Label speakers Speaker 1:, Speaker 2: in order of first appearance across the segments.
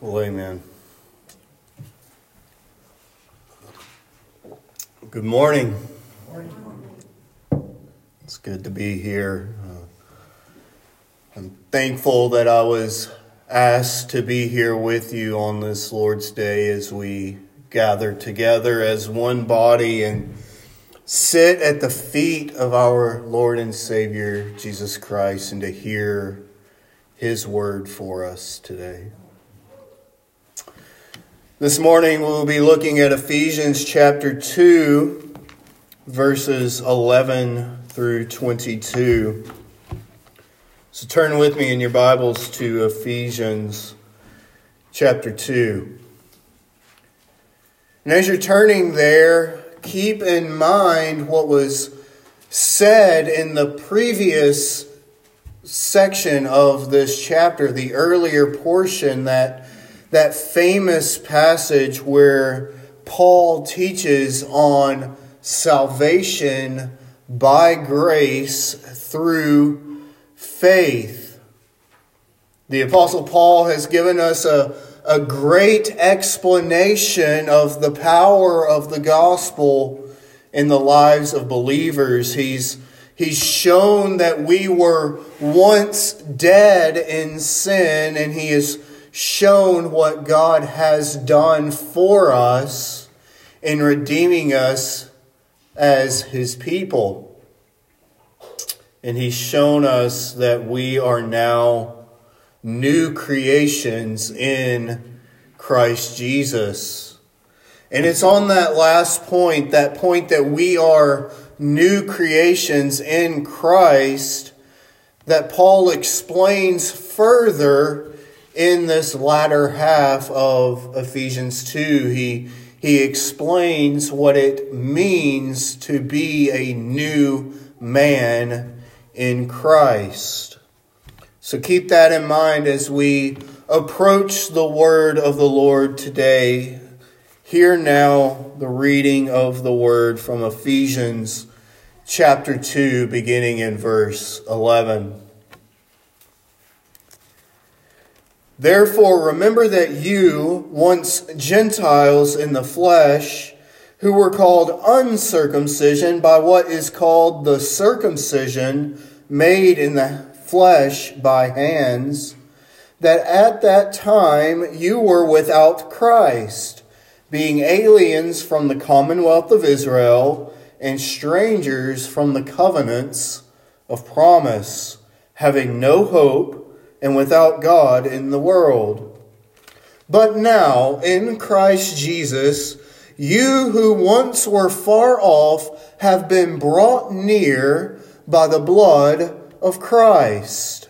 Speaker 1: Well, amen. Good morning. It's good to be here. Uh, I'm thankful that I was asked to be here with you on this Lord's Day as we gather together as one body and sit at the feet of our Lord and Savior Jesus Christ and to hear his word for us today. This morning we'll be looking at Ephesians chapter 2, verses 11 through 22. So turn with me in your Bibles to Ephesians chapter 2. And as you're turning there, keep in mind what was said in the previous section of this chapter, the earlier portion, that, that famous passage where Paul teaches on salvation by grace through faith. The Apostle Paul has given us a a great explanation of the power of the gospel in the lives of believers. He's, he's shown that we were once dead in sin, and he has shown what God has done for us in redeeming us as his people. And he's shown us that we are now new creations in Christ Jesus. And it's on that last point, that point that we are new creations in Christ, that Paul explains further in this latter half of Ephesians 2. He, he explains what it means to be a new man in Christ. So keep that in mind as we approach the word of the Lord today. Hear now the reading of the word from Ephesians chapter 2, beginning in verse 11. Therefore, remember that you, once Gentiles in the flesh, who were called uncircumcision by what is called the circumcision made in the flesh by hands, that at that time you were without Christ, being aliens from the commonwealth of Israel and strangers from the covenants of promise, having no hope and without God in the world. But now, in Christ Jesus, you who once were far off have been brought near by the blood of Christ.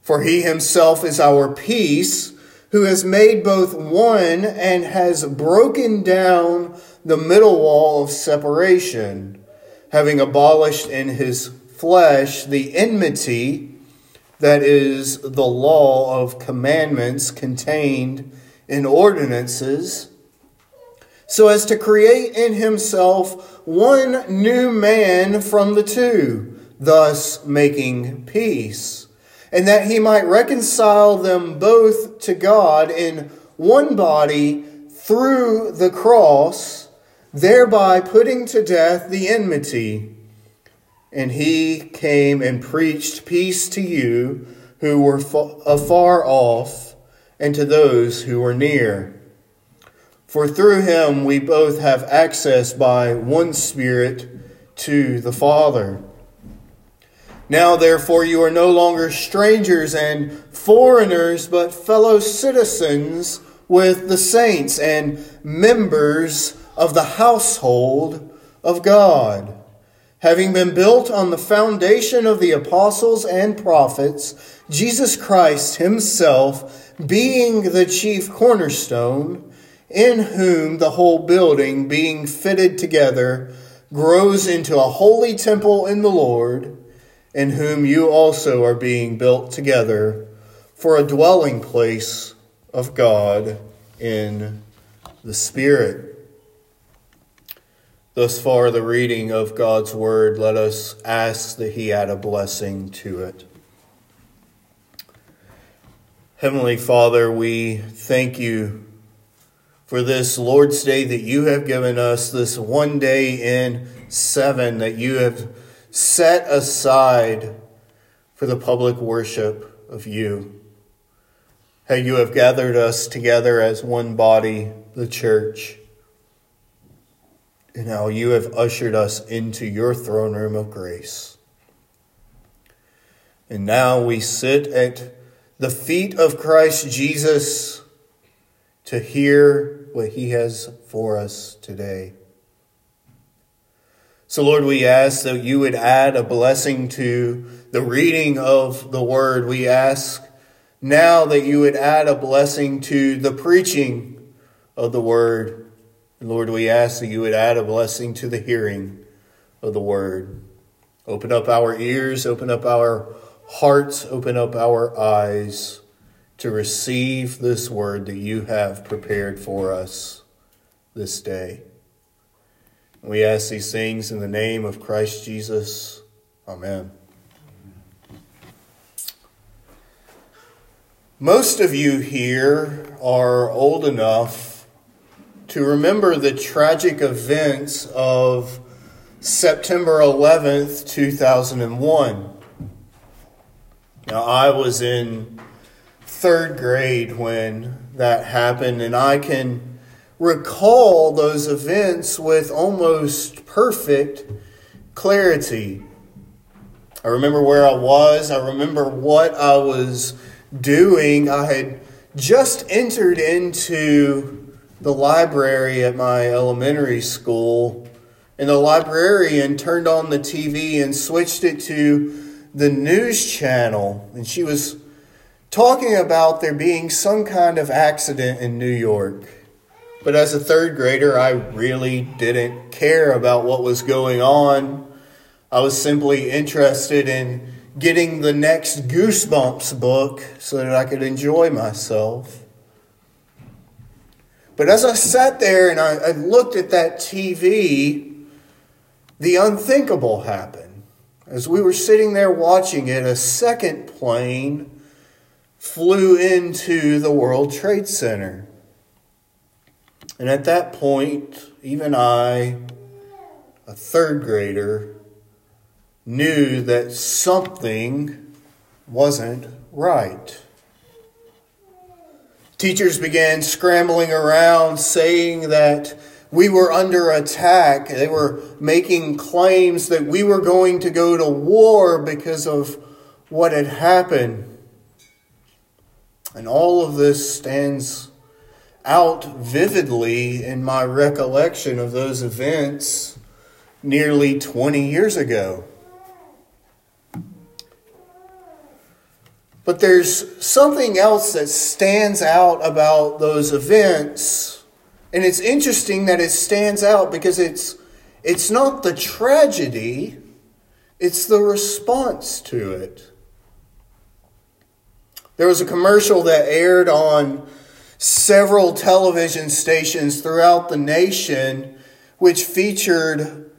Speaker 1: For he himself is our peace, who has made both one and has broken down the middle wall of separation, having abolished in his flesh the enmity that is the law of commandments contained in ordinances, so as to create in himself one new man from the two thus making peace, and that he might reconcile them both to God in one body through the cross, thereby putting to death the enmity. And he came and preached peace to you who were afar off, and to those who were near. For through him we both have access by one Spirit to the Father. Now, therefore, you are no longer strangers and foreigners, but fellow citizens with the saints and members of the household of God, having been built on the foundation of the apostles and prophets, Jesus Christ Himself being the chief cornerstone, in whom the whole building, being fitted together, grows into a holy temple in the Lord in whom you also are being built together for a dwelling place of God in the Spirit. Thus far, the reading of God's Word, let us ask that He add a blessing to it. Heavenly Father, we thank you for this Lord's Day that you have given us, this one day in seven that you have set aside for the public worship of you. How you have gathered us together as one body, the church, and how you have ushered us into your throne room of grace. And now we sit at the feet of Christ Jesus to hear what he has for us today. So, Lord, we ask that you would add a blessing to the reading of the word. We ask now that you would add a blessing to the preaching of the word. And Lord, we ask that you would add a blessing to the hearing of the word. Open up our ears, open up our hearts, open up our eyes to receive this word that you have prepared for us this day. We ask these things in the name of Christ Jesus. Amen. Most of you here are old enough to remember the tragic events of September 11th, 2001. Now, I was in third grade when that happened, and I can recall those events with almost perfect clarity. I remember where I was, I remember what I was doing. I had just entered into the library at my elementary school, and the librarian turned on the TV and switched it to the news channel, and she was talking about there being some kind of accident in New York. But as a third grader, I really didn't care about what was going on. I was simply interested in getting the next Goosebumps book so that I could enjoy myself. But as I sat there and I, I looked at that TV, the unthinkable happened. As we were sitting there watching it, a second plane flew into the World Trade Center. And at that point, even I, a third grader, knew that something wasn't right. Teachers began scrambling around saying that we were under attack. They were making claims that we were going to go to war because of what had happened. And all of this stands out vividly in my recollection of those events nearly 20 years ago. But there's something else that stands out about those events and it's interesting that it stands out because it's, it's not the tragedy, it's the response to it. There was a commercial that aired on several television stations throughout the nation, which featured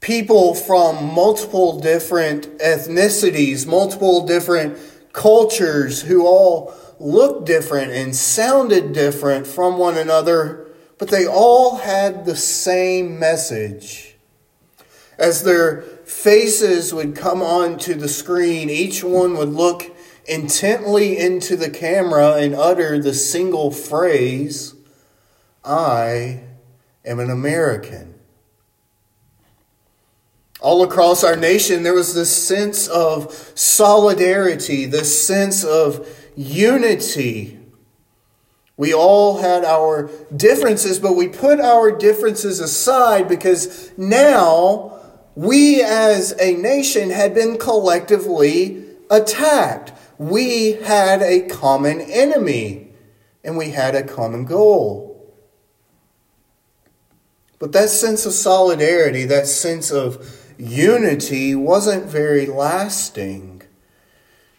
Speaker 1: people from multiple different ethnicities, multiple different cultures who all looked different and sounded different from one another but they all had the same message. As their faces would come onto the screen, each one would look intently into the camera and utter the single phrase, I am an American. All across our nation, there was this sense of solidarity, this sense of unity we all had our differences, but we put our differences aside because now we as a nation had been collectively attacked. We had a common enemy and we had a common goal. But that sense of solidarity, that sense of unity wasn't very lasting.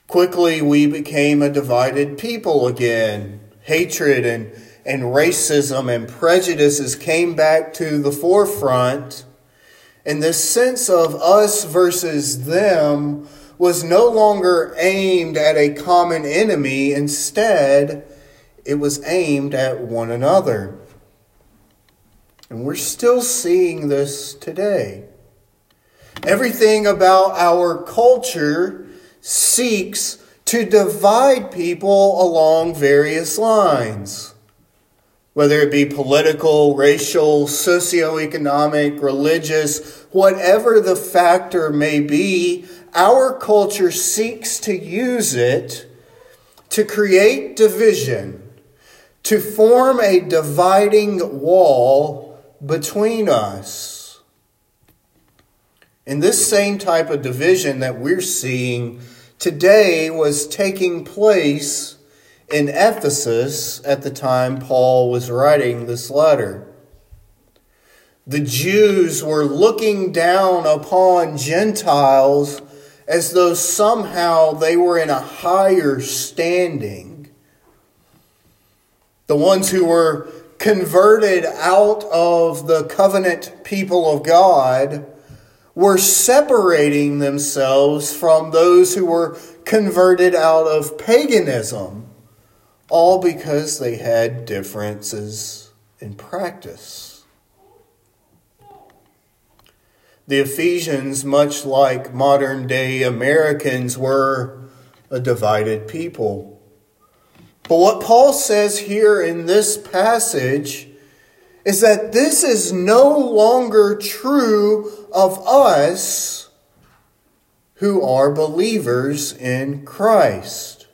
Speaker 1: Quickly, we became a divided people again hatred and, and racism and prejudices came back to the forefront. And this sense of us versus them was no longer aimed at a common enemy. Instead, it was aimed at one another. And we're still seeing this today. Everything about our culture seeks to divide people along various lines, whether it be political, racial, socioeconomic, religious, whatever the factor may be, our culture seeks to use it to create division, to form a dividing wall between us. And this same type of division that we're seeing today was taking place in Ephesus at the time Paul was writing this letter. The Jews were looking down upon Gentiles as though somehow they were in a higher standing. The ones who were converted out of the covenant people of God were separating themselves from those who were converted out of paganism, all because they had differences in practice. The Ephesians, much like modern day Americans, were a divided people. But what Paul says here in this passage is that this is no longer true of us who are believers in Christ.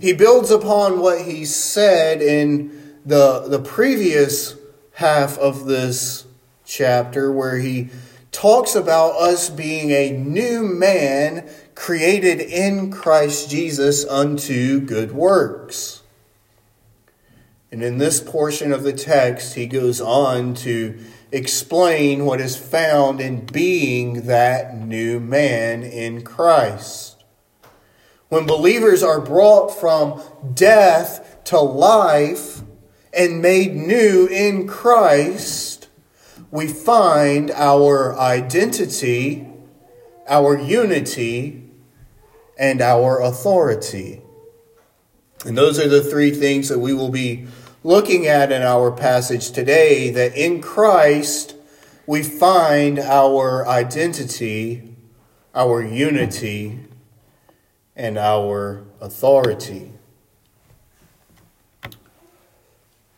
Speaker 1: He builds upon what he said in the, the previous half of this chapter, where he talks about us being a new man created in Christ Jesus unto good works. And in this portion of the text, he goes on to explain what is found in being that new man in Christ. When believers are brought from death to life and made new in Christ, we find our identity, our unity, and our authority. And those are the three things that we will be looking at in our passage today that in Christ we find our identity, our unity, and our authority.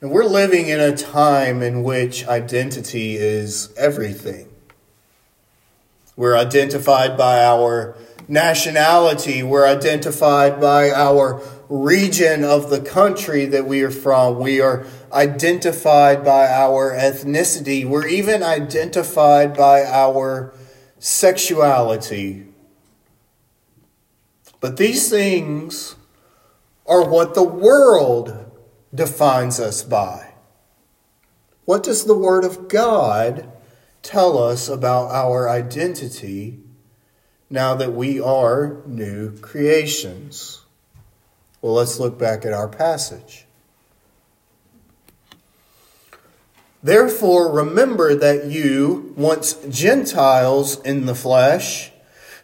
Speaker 1: And we're living in a time in which identity is everything. We're identified by our nationality, we're identified by our region of the country that we are from. We are identified by our ethnicity. We're even identified by our sexuality. But these things are what the world defines us by. What does the Word of God tell us about our identity now that we are new creations? Well, let's look back at our passage. Therefore, remember that you, once Gentiles in the flesh,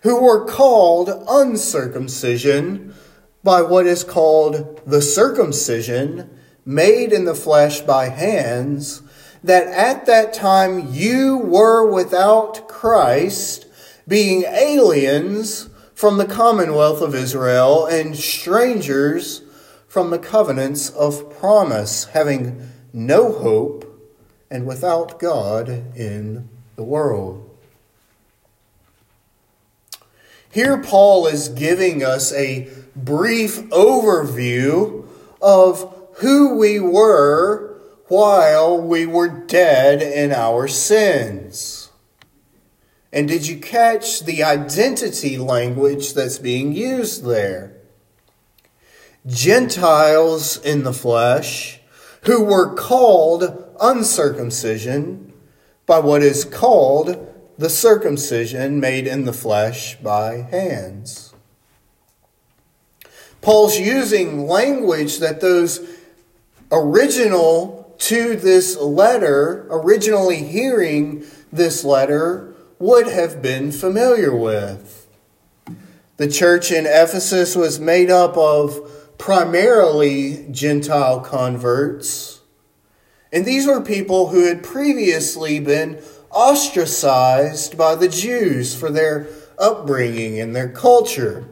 Speaker 1: who were called uncircumcision by what is called the circumcision made in the flesh by hands, that at that time you were without Christ, being aliens from the commonwealth of Israel and strangers from the covenants of promise, having no hope and without God in the world. Here, Paul is giving us a brief overview of who we were while we were dead in our sins. And did you catch the identity language that's being used there? Gentiles in the flesh who were called uncircumcision by what is called the circumcision made in the flesh by hands. Paul's using language that those original to this letter, originally hearing this letter, would have been familiar with. The church in Ephesus was made up of primarily Gentile converts, and these were people who had previously been ostracized by the Jews for their upbringing and their culture.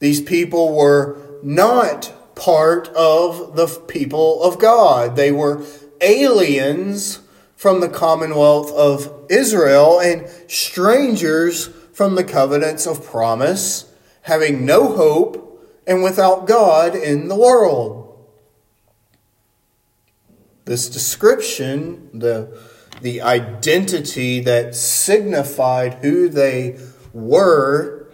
Speaker 1: These people were not part of the people of God. They were aliens from the commonwealth of Israel and strangers from the covenants of promise, having no hope and without God in the world. This description, the, the identity that signified who they were,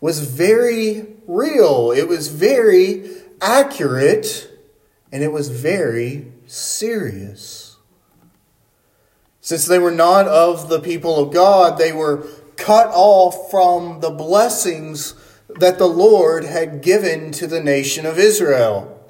Speaker 1: was very real. It was very accurate and it was very serious. Since they were not of the people of God, they were cut off from the blessings that the Lord had given to the nation of Israel.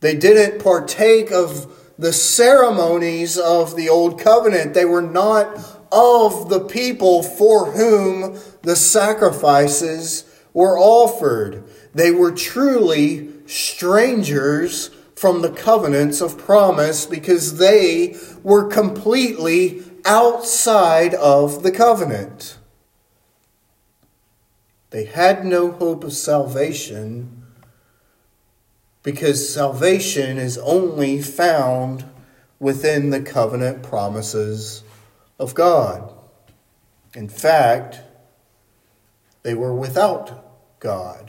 Speaker 1: They didn't partake of the ceremonies of the old covenant. They were not of the people for whom the sacrifices were offered. They were truly strangers from the covenants of promise because they were completely outside of the covenant. They had no hope of salvation because salvation is only found within the covenant promises of God. In fact, they were without God.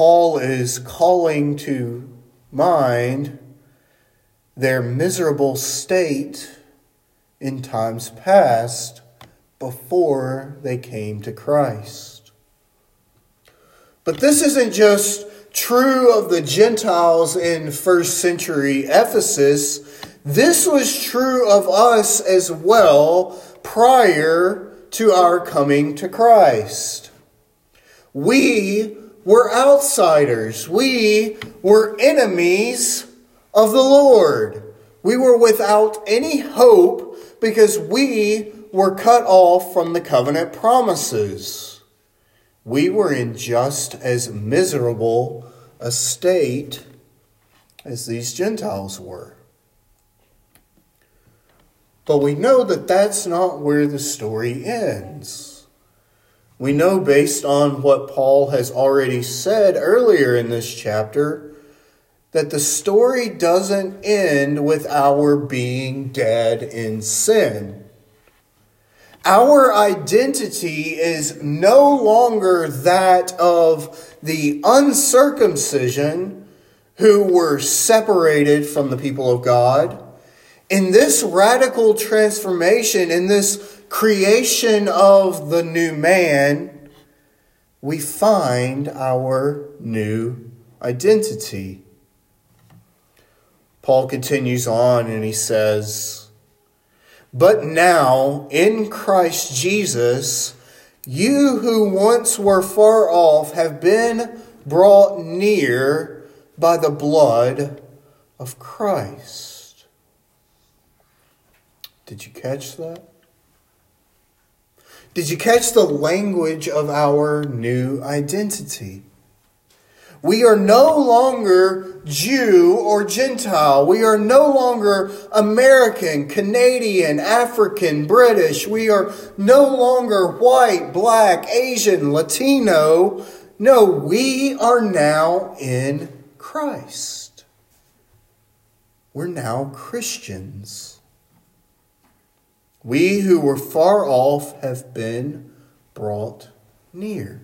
Speaker 1: Paul is calling to mind their miserable state in times past before they came to Christ. But this isn't just true of the Gentiles in first century Ephesus, this was true of us as well prior to our coming to Christ. We were outsiders. We were enemies of the Lord. We were without any hope because we were cut off from the covenant promises. We were in just as miserable a state as these Gentiles were. But we know that that's not where the story ends. We know based on what Paul has already said earlier in this chapter that the story doesn't end with our being dead in sin. Our identity is no longer that of the uncircumcision who were separated from the people of God. In this radical transformation, in this creation of the new man, we find our new identity. Paul continues on and he says, But now in Christ Jesus, you who once were far off have been brought near by the blood of Christ. Did you catch that? Did you catch the language of our new identity? We are no longer Jew or Gentile. We are no longer American, Canadian, African, British. We are no longer white, black, Asian, Latino. No, we are now in Christ. We're now Christians. We who were far off have been brought near.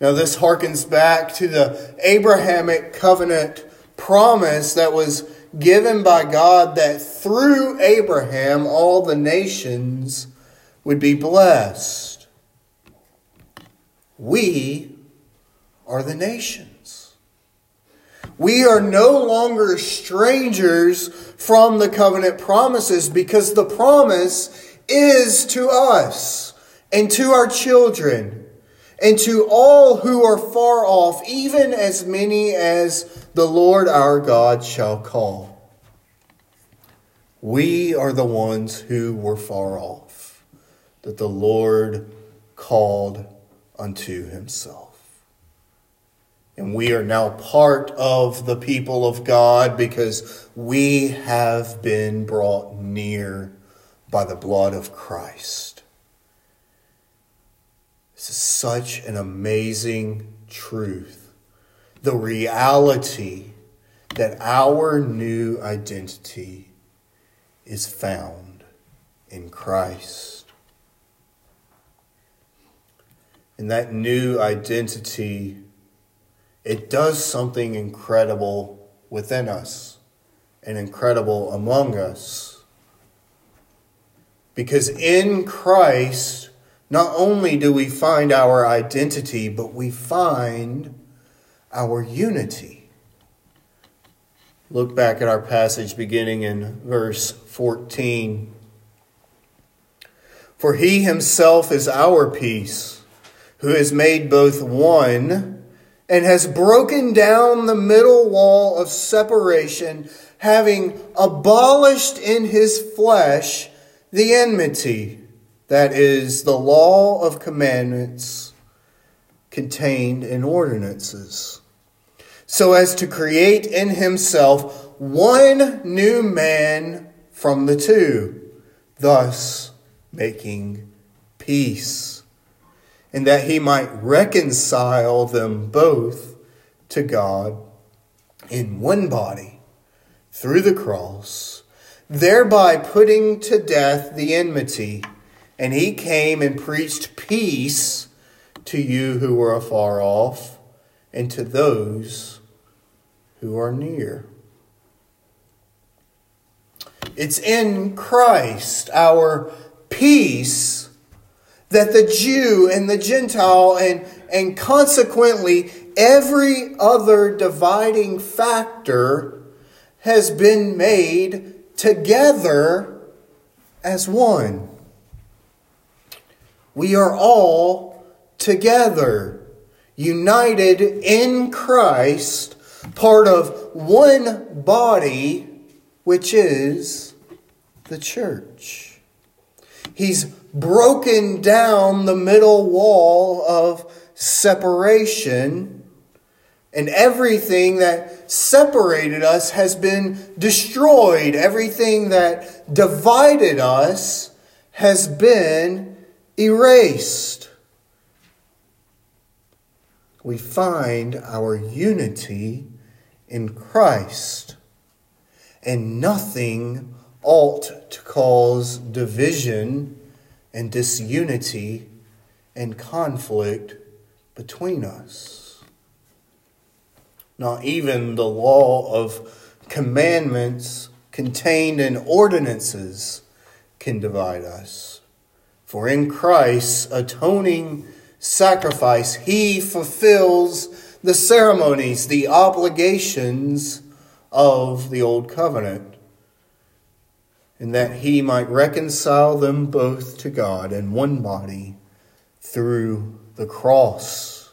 Speaker 1: Now, this harkens back to the Abrahamic covenant promise that was given by God that through Abraham all the nations would be blessed. We are the nations. We are no longer strangers from the covenant promises because the promise is to us and to our children and to all who are far off, even as many as the Lord our God shall call. We are the ones who were far off. that the Lord called unto himself. And we are now part of the people of God because we have been brought near by the blood of Christ. This is such an amazing truth. The reality that our new identity is found in Christ. And that new identity, it does something incredible within us and incredible among us. Because in Christ, not only do we find our identity, but we find our unity. Look back at our passage beginning in verse 14. For he himself is our peace, who has made both one and has broken down the middle wall of separation, having abolished in his flesh the enmity, that is, the law of commandments contained in ordinances, so as to create in himself one new man from the two, thus making peace, and that he might reconcile them both to God in one body through the cross thereby putting to death the enmity. And he came and preached peace to you who were afar off and to those who are near. It's in Christ, our peace, that the Jew and the Gentile and, and consequently every other dividing factor has been made together as one. We are all together, united in Christ, part of one body, which is the church. He's broken down the middle wall of separation and everything that separated us has been destroyed. Everything that divided us has been erased. We find our unity in Christ, and nothing ought to cause division and disunity and conflict between us. Not even the law of commandments contained in ordinances can divide us. For in Christ's atoning sacrifice, he fulfills the ceremonies, the obligations of the old covenant, and that he might reconcile them both to God in one body through the cross,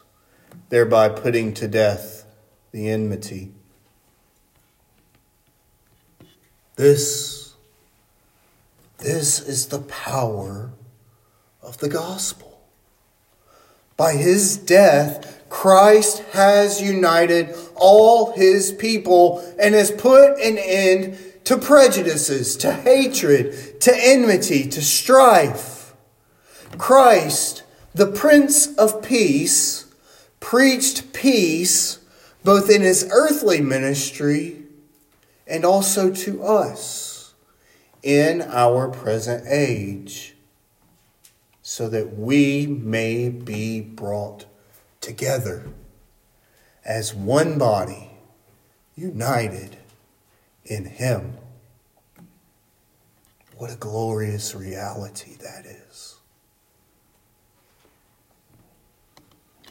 Speaker 1: thereby putting to death the enmity. This, this is the power of the gospel. By his death, Christ has united all his people and has put an end to prejudices, to hatred, to enmity, to strife. Christ, the Prince of Peace, preached peace both in his earthly ministry and also to us in our present age, so that we may be brought together as one body, united in him. What a glorious reality that is.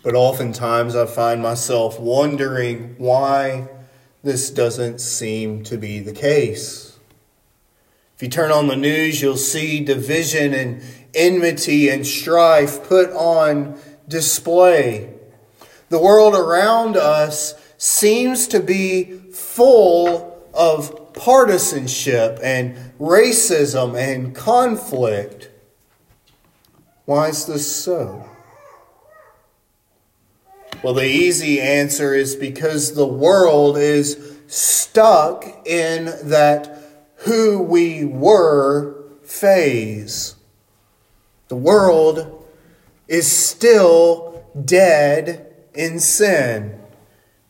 Speaker 1: But oftentimes I find myself wondering why this doesn't seem to be the case. If you turn on the news, you'll see division and enmity and strife put on display. The world around us seems to be full of partisanship and racism and conflict. Why is this so? Well, the easy answer is because the world is stuck in that who we were phase. The world is still dead in sin.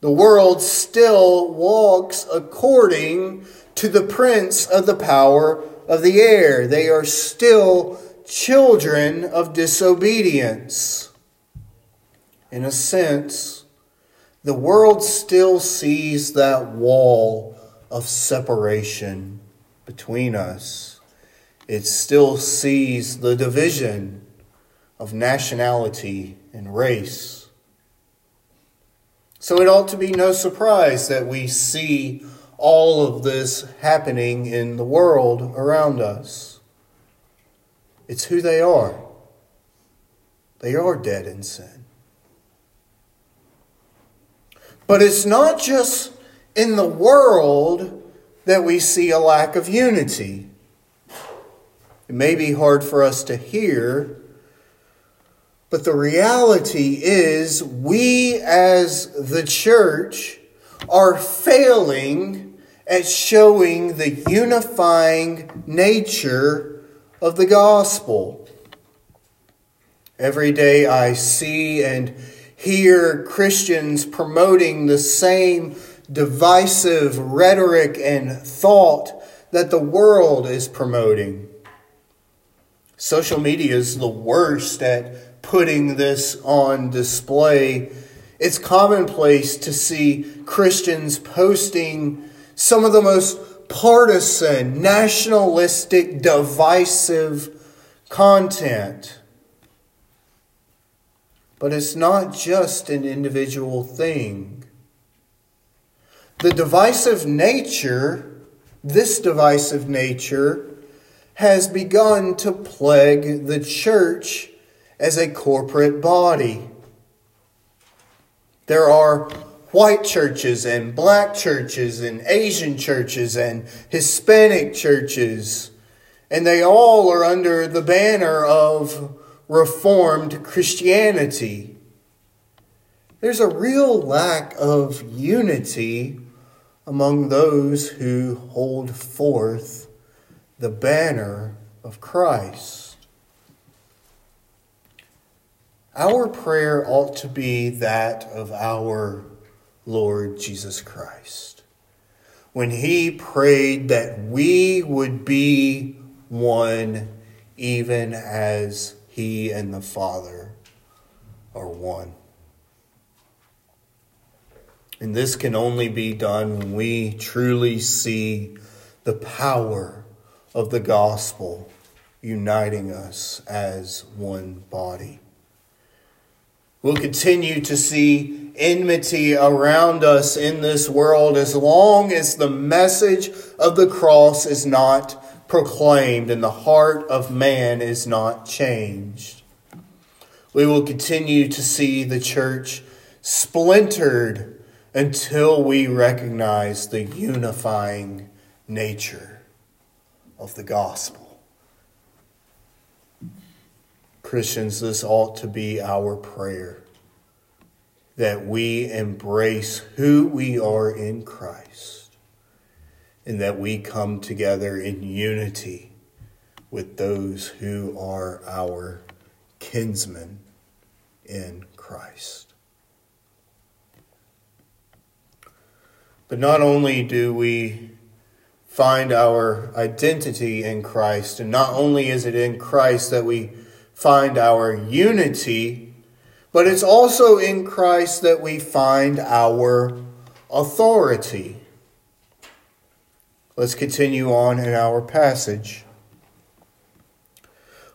Speaker 1: The world still walks according to the prince of the power of the air. They are still children of disobedience. In a sense, the world still sees that wall of separation between us. It still sees the division of nationality and race. So it ought to be no surprise that we see all of this happening in the world around us. It's who they are. They are dead in sin. But it's not just in the world that we see a lack of unity. It may be hard for us to hear, but the reality is we as the church are failing at showing the unifying nature of the gospel. Every day I see and hear Christians promoting the same divisive rhetoric and thought that the world is promoting. Social media is the worst at putting this on display. It's commonplace to see Christians posting some of the most partisan, nationalistic, divisive content. But it's not just an individual thing. The divisive nature, this divisive nature, has begun to plague the church as a corporate body. There are white churches and black churches and Asian churches and Hispanic churches, and they all are under the banner of Reformed Christianity. There's a real lack of unity among those who hold forth the banner of Christ. Our prayer ought to be that of our Lord Jesus Christ. When he prayed that we would be one, even as he and the Father are one. And this can only be done when we truly see the power of the gospel uniting us as one body. We'll continue to see enmity around us in this world as long as the message of the cross is not proclaimed and the heart of man is not changed. We will continue to see the church splintered until we recognize the unifying nature of the gospel. Christians, this ought to be our prayer that we embrace who we are in Christ and that we come together in unity with those who are our kinsmen in Christ. But not only do we find our identity in Christ, and not only is it in Christ that we find our unity, but it's also in Christ that we find our authority. Let's continue on in our passage.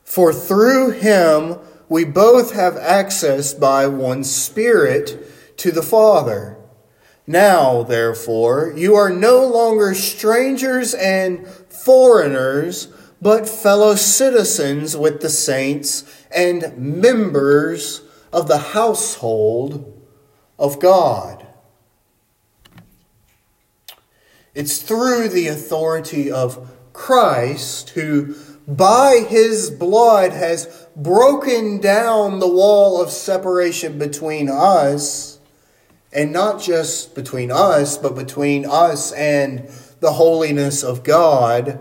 Speaker 1: For through him we both have access by one Spirit to the Father. Now, therefore, you are no longer strangers and foreigners, but fellow citizens with the saints and members of the household of God. It's through the authority of Christ, who by his blood has broken down the wall of separation between us, and not just between us, but between us and the holiness of God,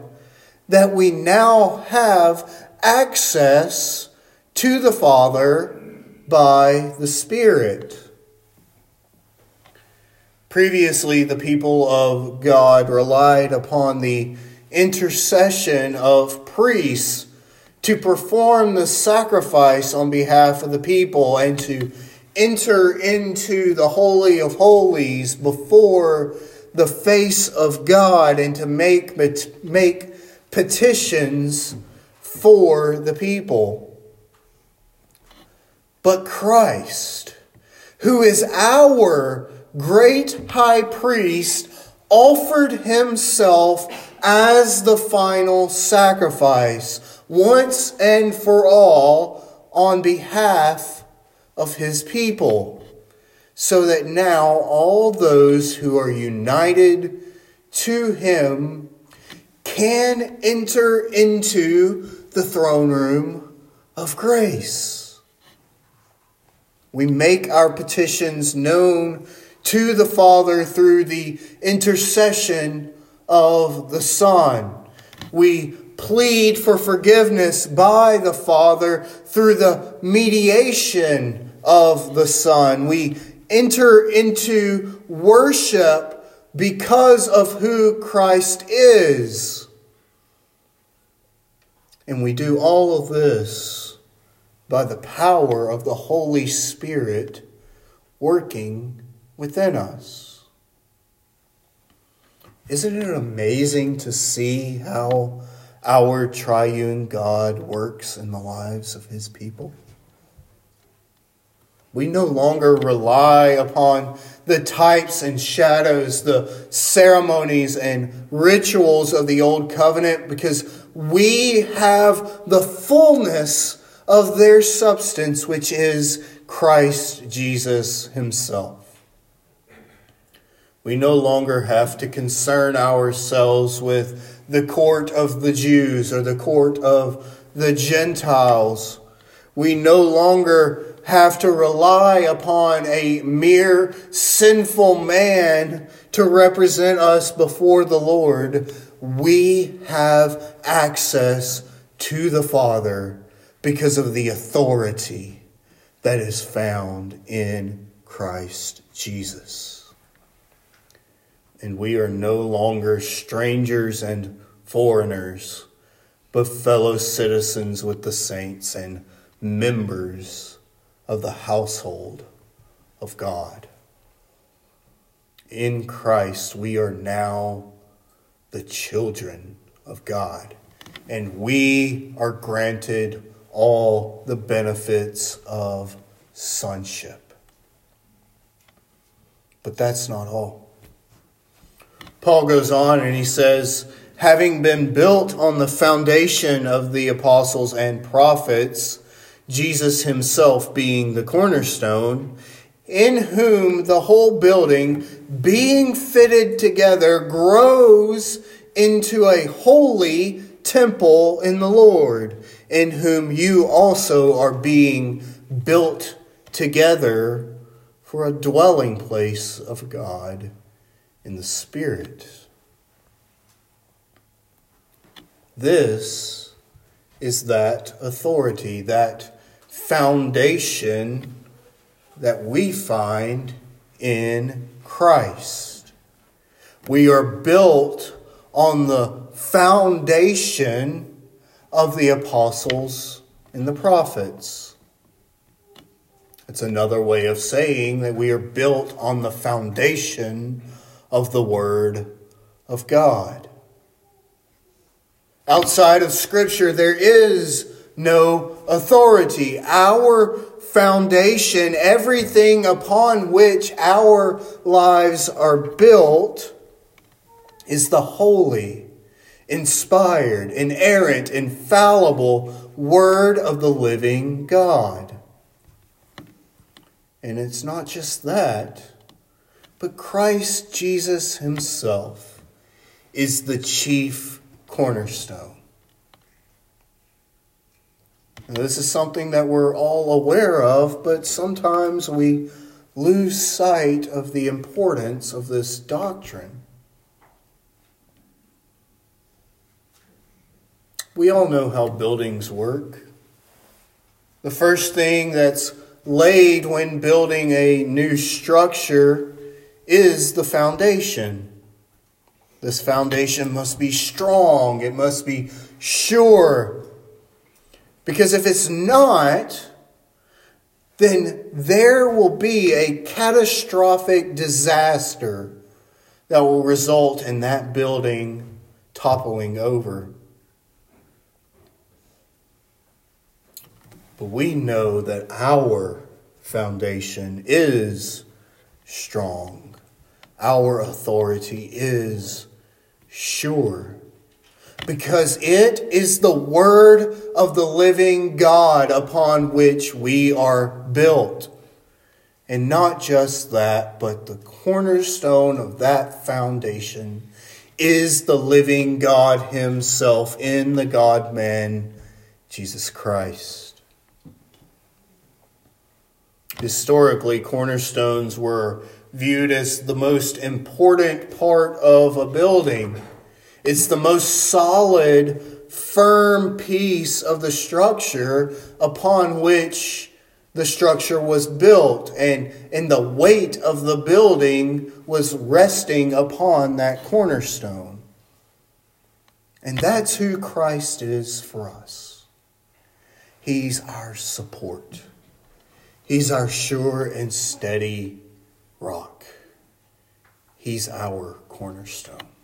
Speaker 1: that we now have access to the Father by the Spirit. Previously, the people of God relied upon the intercession of priests to perform the sacrifice on behalf of the people and to enter into the Holy of Holies before the face of God and to make, make petitions for the people. But Christ, who is our great high priest, offered himself as the final sacrifice, once and for all, on behalf of his people, so that now all those who are united to him can enter into the throne room of grace. We make our petitions known to the Father through the intercession of the Son. We plead for forgiveness by the Father through the mediation of the Son. We enter into worship because of who Christ is. And we do all of this by the power of the Holy Spirit working within us. Isn't it amazing to see how our triune God works in the lives of his people? We no longer rely upon the types and shadows, the ceremonies and rituals of the old covenant because we have the fullness of their substance, which is Christ Jesus himself. We no longer have to concern ourselves with the court of the Jews or the court of the Gentiles. We no longer have to rely upon a mere sinful man to represent us before the Lord. We have access to the Father because of the authority that is found in Christ Jesus and we are no longer strangers and foreigners, but fellow citizens with the saints and members of the household of God. In Christ, we are now the children of God, and we are granted all the benefits of sonship. But that's not all. Paul goes on and he says, having been built on the foundation of the apostles and prophets, Jesus himself being the cornerstone, in whom the whole building, being fitted together, grows into a holy temple in the Lord, in whom you also are being built together for a dwelling place of God in the Spirit. This is that authority, that foundation that we find in Christ. We are built on the foundation of the apostles and the prophets. It's another way of saying that we are built on the foundation of the Word of God. Outside of Scripture, there is no authority. Our foundation, everything upon which our lives are built, is the holy, inspired, inerrant, infallible Word of the living God. And it's not just that but Christ Jesus himself is the chief cornerstone. This is something that we're all aware of, but sometimes we lose sight of the importance of this doctrine. We all know how buildings work. The first thing that's laid when building a new structure is the foundation. This foundation must be strong, it must be sure. Because if it's not, then there will be a catastrophic disaster that will result in that building toppling over. But we know that our foundation is strong. Our authority is sure. Because it is the word of the living God upon which we are built. And not just that, but the cornerstone of that foundation is the living God Himself in the God man, Jesus Christ. Historically, cornerstones were viewed as the most important part of a building. It's the most solid, firm piece of the structure upon which the structure was built, and, and the weight of the building was resting upon that cornerstone. And that's who Christ is for us. He's our support. He's our sure and steady rock. He's our cornerstone.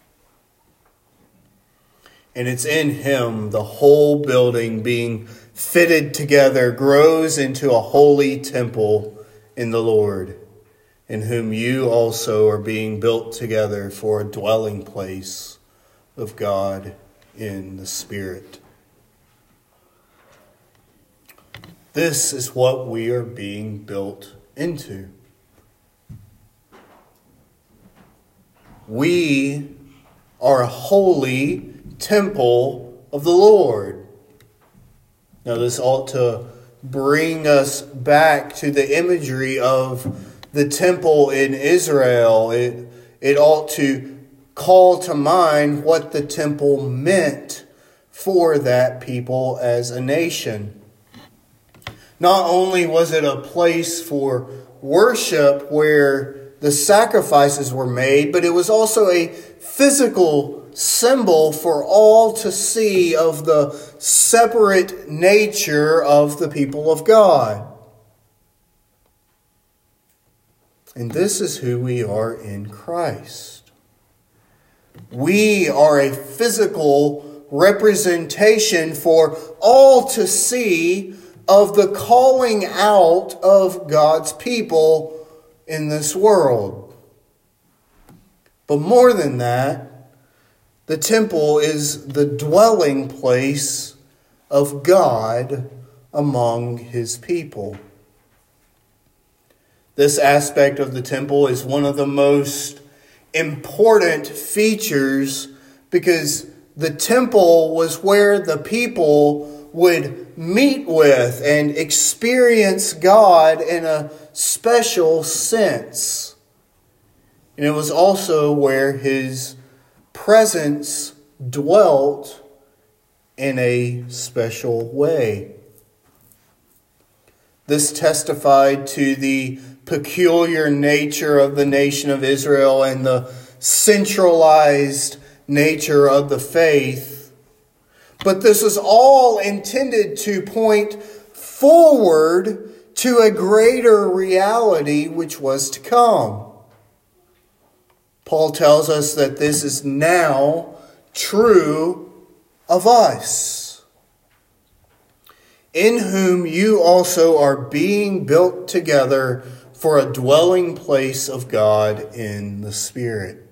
Speaker 1: And it's in Him the whole building being fitted together grows into a holy temple in the Lord, in whom you also are being built together for a dwelling place of God in the Spirit. This is what we are being built into. We are holy temple of the Lord. Now, this ought to bring us back to the imagery of the temple in Israel. It, it ought to call to mind what the temple meant for that people as a nation. Not only was it a place for worship where the sacrifices were made, but it was also a physical symbol for all to see of the separate nature of the people of God. And this is who we are in Christ. We are a physical representation for all to see of the calling out of God's people in this world. But more than that, the temple is the dwelling place of God among his people. This aspect of the temple is one of the most important features because the temple was where the people would meet with and experience God in a special sense. And it was also where his presence dwelt in a special way. This testified to the peculiar nature of the nation of Israel and the centralized nature of the faith but this is all intended to point forward to a greater reality which was to come. Paul tells us that this is now true of us, in whom you also are being built together for a dwelling place of God in the Spirit.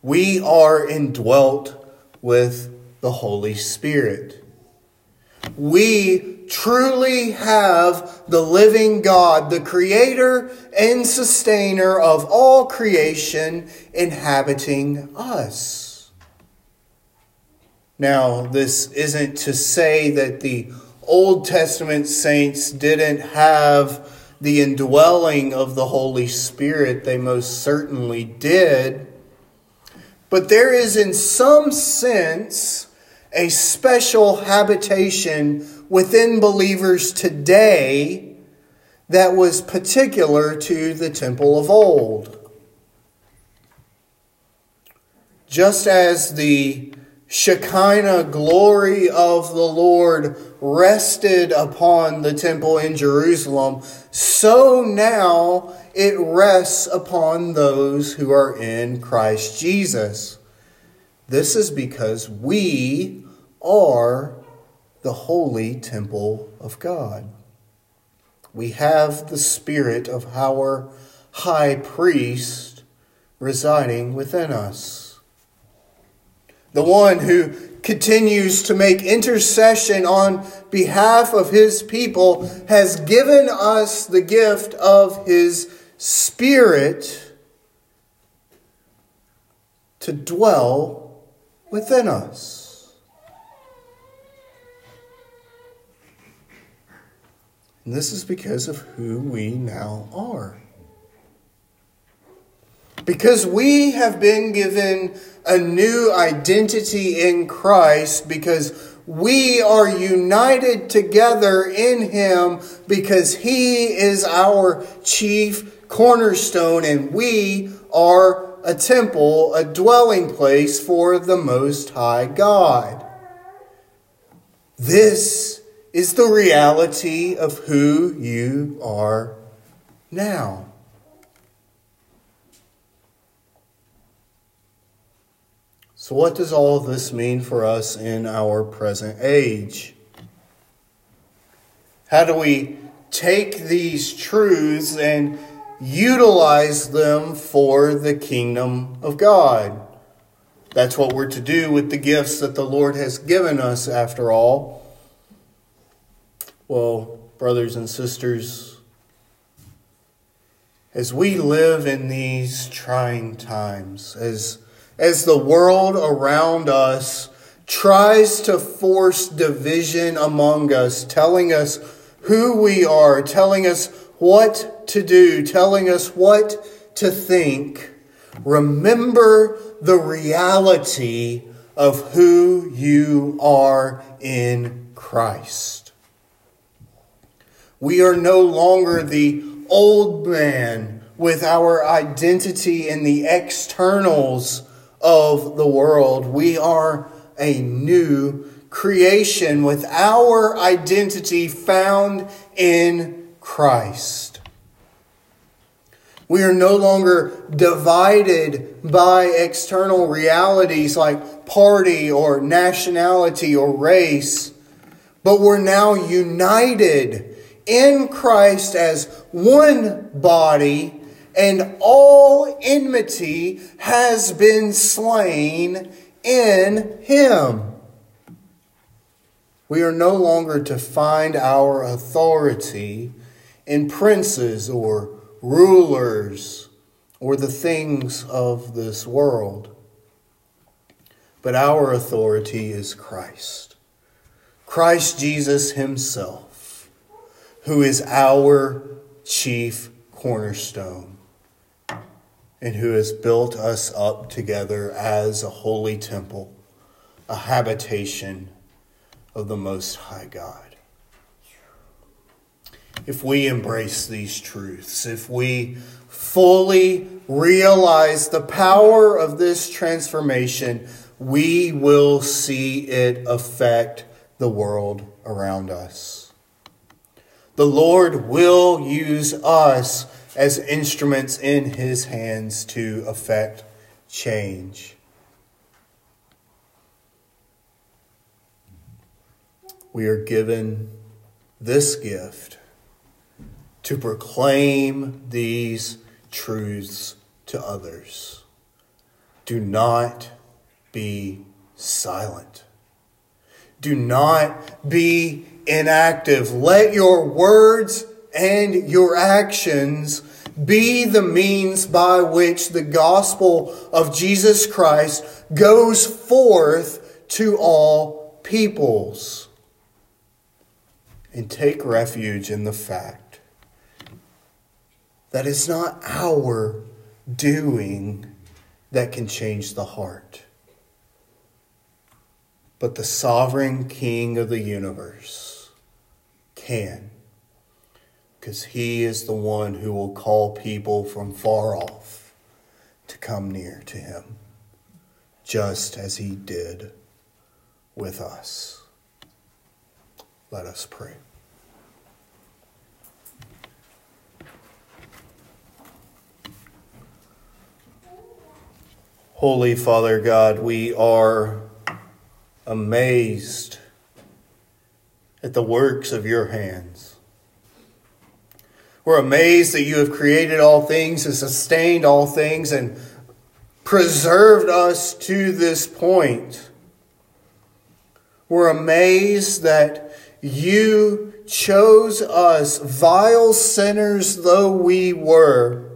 Speaker 1: We are indwelt with the Holy Spirit. We truly have the living God, the creator and sustainer of all creation, inhabiting us. Now, this isn't to say that the Old Testament saints didn't have the indwelling of the Holy Spirit. They most certainly did. But there is, in some sense, a special habitation within believers today that was particular to the temple of old. Just as the Shekinah glory of the Lord rested upon the temple in Jerusalem, so now it rests upon those who are in Christ Jesus. This is because we are the holy temple of God. We have the Spirit of our high priest residing within us the one who continues to make intercession on behalf of his people, has given us the gift of his Spirit to dwell within us. And this is because of who we now are. Because we have been given a new identity in Christ, because we are united together in Him, because He is our chief cornerstone, and we are a temple, a dwelling place for the Most High God. This is the reality of who you are now. So, what does all of this mean for us in our present age? How do we take these truths and utilize them for the kingdom of God? That's what we're to do with the gifts that the Lord has given us, after all. Well, brothers and sisters, as we live in these trying times, as as the world around us tries to force division among us, telling us who we are, telling us what to do, telling us what to think, remember the reality of who you are in Christ. We are no longer the old man with our identity in the externals of the world. We are a new creation with our identity found in Christ. We are no longer divided by external realities like party or nationality or race, but we're now united in Christ as one body and all enmity has been slain in him. We are no longer to find our authority in princes or rulers or the things of this world. But our authority is Christ. Christ Jesus Himself, who is our chief cornerstone and who has built us up together as a holy temple, a habitation of the Most High God. If we embrace these truths, if we fully realize the power of this transformation, we will see it affect the world around us. The Lord will use us as instruments in his hands to effect change. We are given this gift to proclaim these truths to others. Do not be silent. Do not be inactive. Let your words and your actions be the means by which the gospel of Jesus Christ goes forth to all peoples. And take refuge in the fact that it's not our doing that can change the heart, but the sovereign King of the universe can, because he is the one who will call people from far off to come near to him, just as he did with us. Let us pray. Holy Father God, we are amazed at the works of your hands. We're amazed that you have created all things and sustained all things and preserved us to this point. We're amazed that you chose us, vile sinners though we were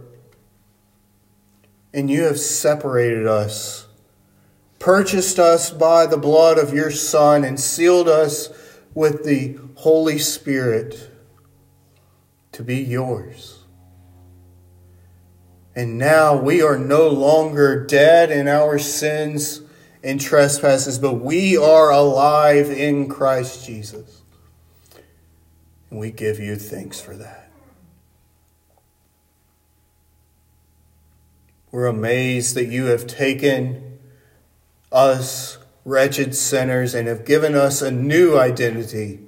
Speaker 1: and you have separated us, purchased us by the blood of your Son, and sealed us with the Holy Spirit to be yours. And now we are no longer dead in our sins and trespasses, but we are alive in Christ Jesus. And we give you thanks for that. We're amazed that you have taken us, wretched sinners, and have given us a new identity.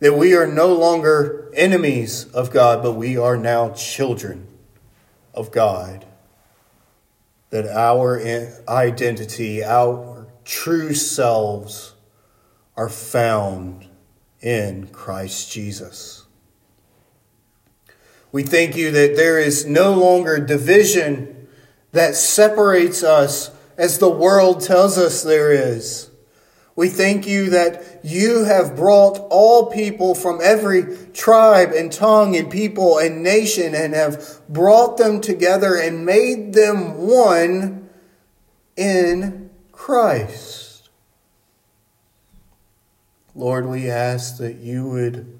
Speaker 1: That we are no longer enemies of God, but we are now children of God. That our identity, our true selves, are found in Christ Jesus. We thank you that there is no longer division that separates us as the world tells us there is. We thank you that you have brought all people from every tribe and tongue and people and nation and have brought them together and made them one in Christ. Lord, we ask that you would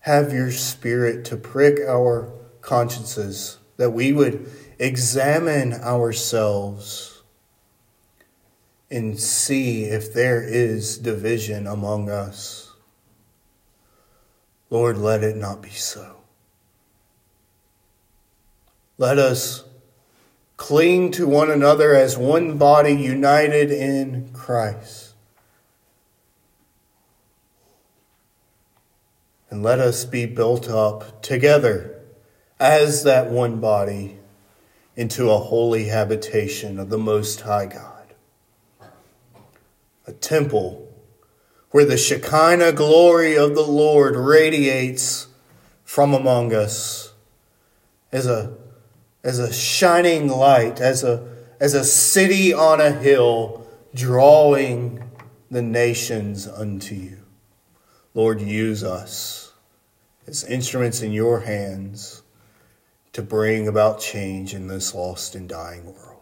Speaker 1: have your spirit to prick our consciences, that we would examine ourselves and see if there is division among us. Lord, let it not be so. Let us cling to one another as one body united in Christ. And let us be built up together as that one body into a holy habitation of the Most High God. A temple where the Shekinah glory of the Lord radiates from among us as a, as a shining light, as a, as a city on a hill, drawing the nations unto you. Lord, use us as instruments in your hands to bring about change in this lost and dying world.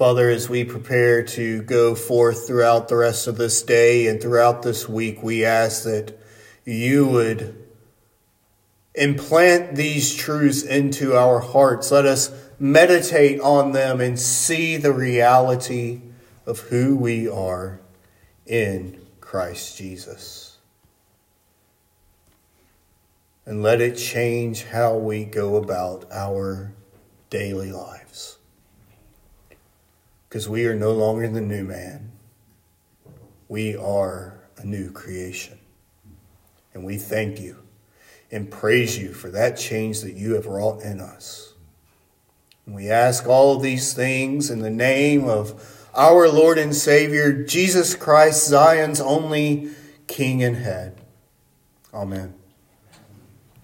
Speaker 1: Father, as we prepare to go forth throughout the rest of this day and throughout this week, we ask that you would implant these truths into our hearts. Let us meditate on them and see the reality of who we are in Christ Jesus and let it change how we go about our daily lives. Because we are no longer the new man, we are a new creation. And we thank you and praise you for that change that you have wrought in us. And we ask all of these things in the name of our Lord and Savior, Jesus Christ, Zion's only King and Head. Amen.